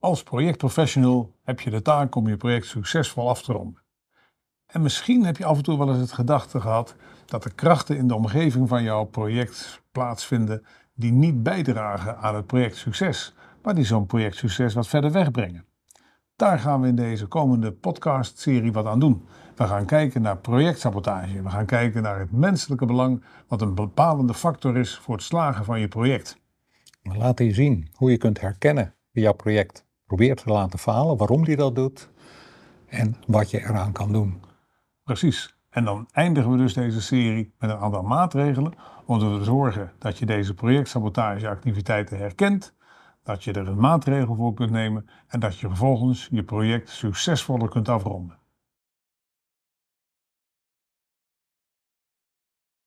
Als projectprofessional heb je de taak om je project succesvol af te ronden. En misschien heb je af en toe wel eens het gedachte gehad dat er krachten in de omgeving van jouw project plaatsvinden die niet bijdragen aan het projectsucces, maar die zo'n projectsucces wat verder wegbrengen. Daar gaan we in deze komende podcast-serie wat aan doen. We gaan kijken naar projectsabotage. We gaan kijken naar het menselijke belang, wat een bepalende factor is voor het slagen van je project. Laat je zien hoe je kunt herkennen wie jouw project probeert te laten falen, waarom die dat doet en wat je eraan kan doen. Precies. En dan eindigen we dus deze serie met een aantal maatregelen om te zorgen dat je deze projectsabotageactiviteiten herkent, dat je er een maatregel voor kunt nemen en dat je vervolgens je project succesvoller kunt afronden.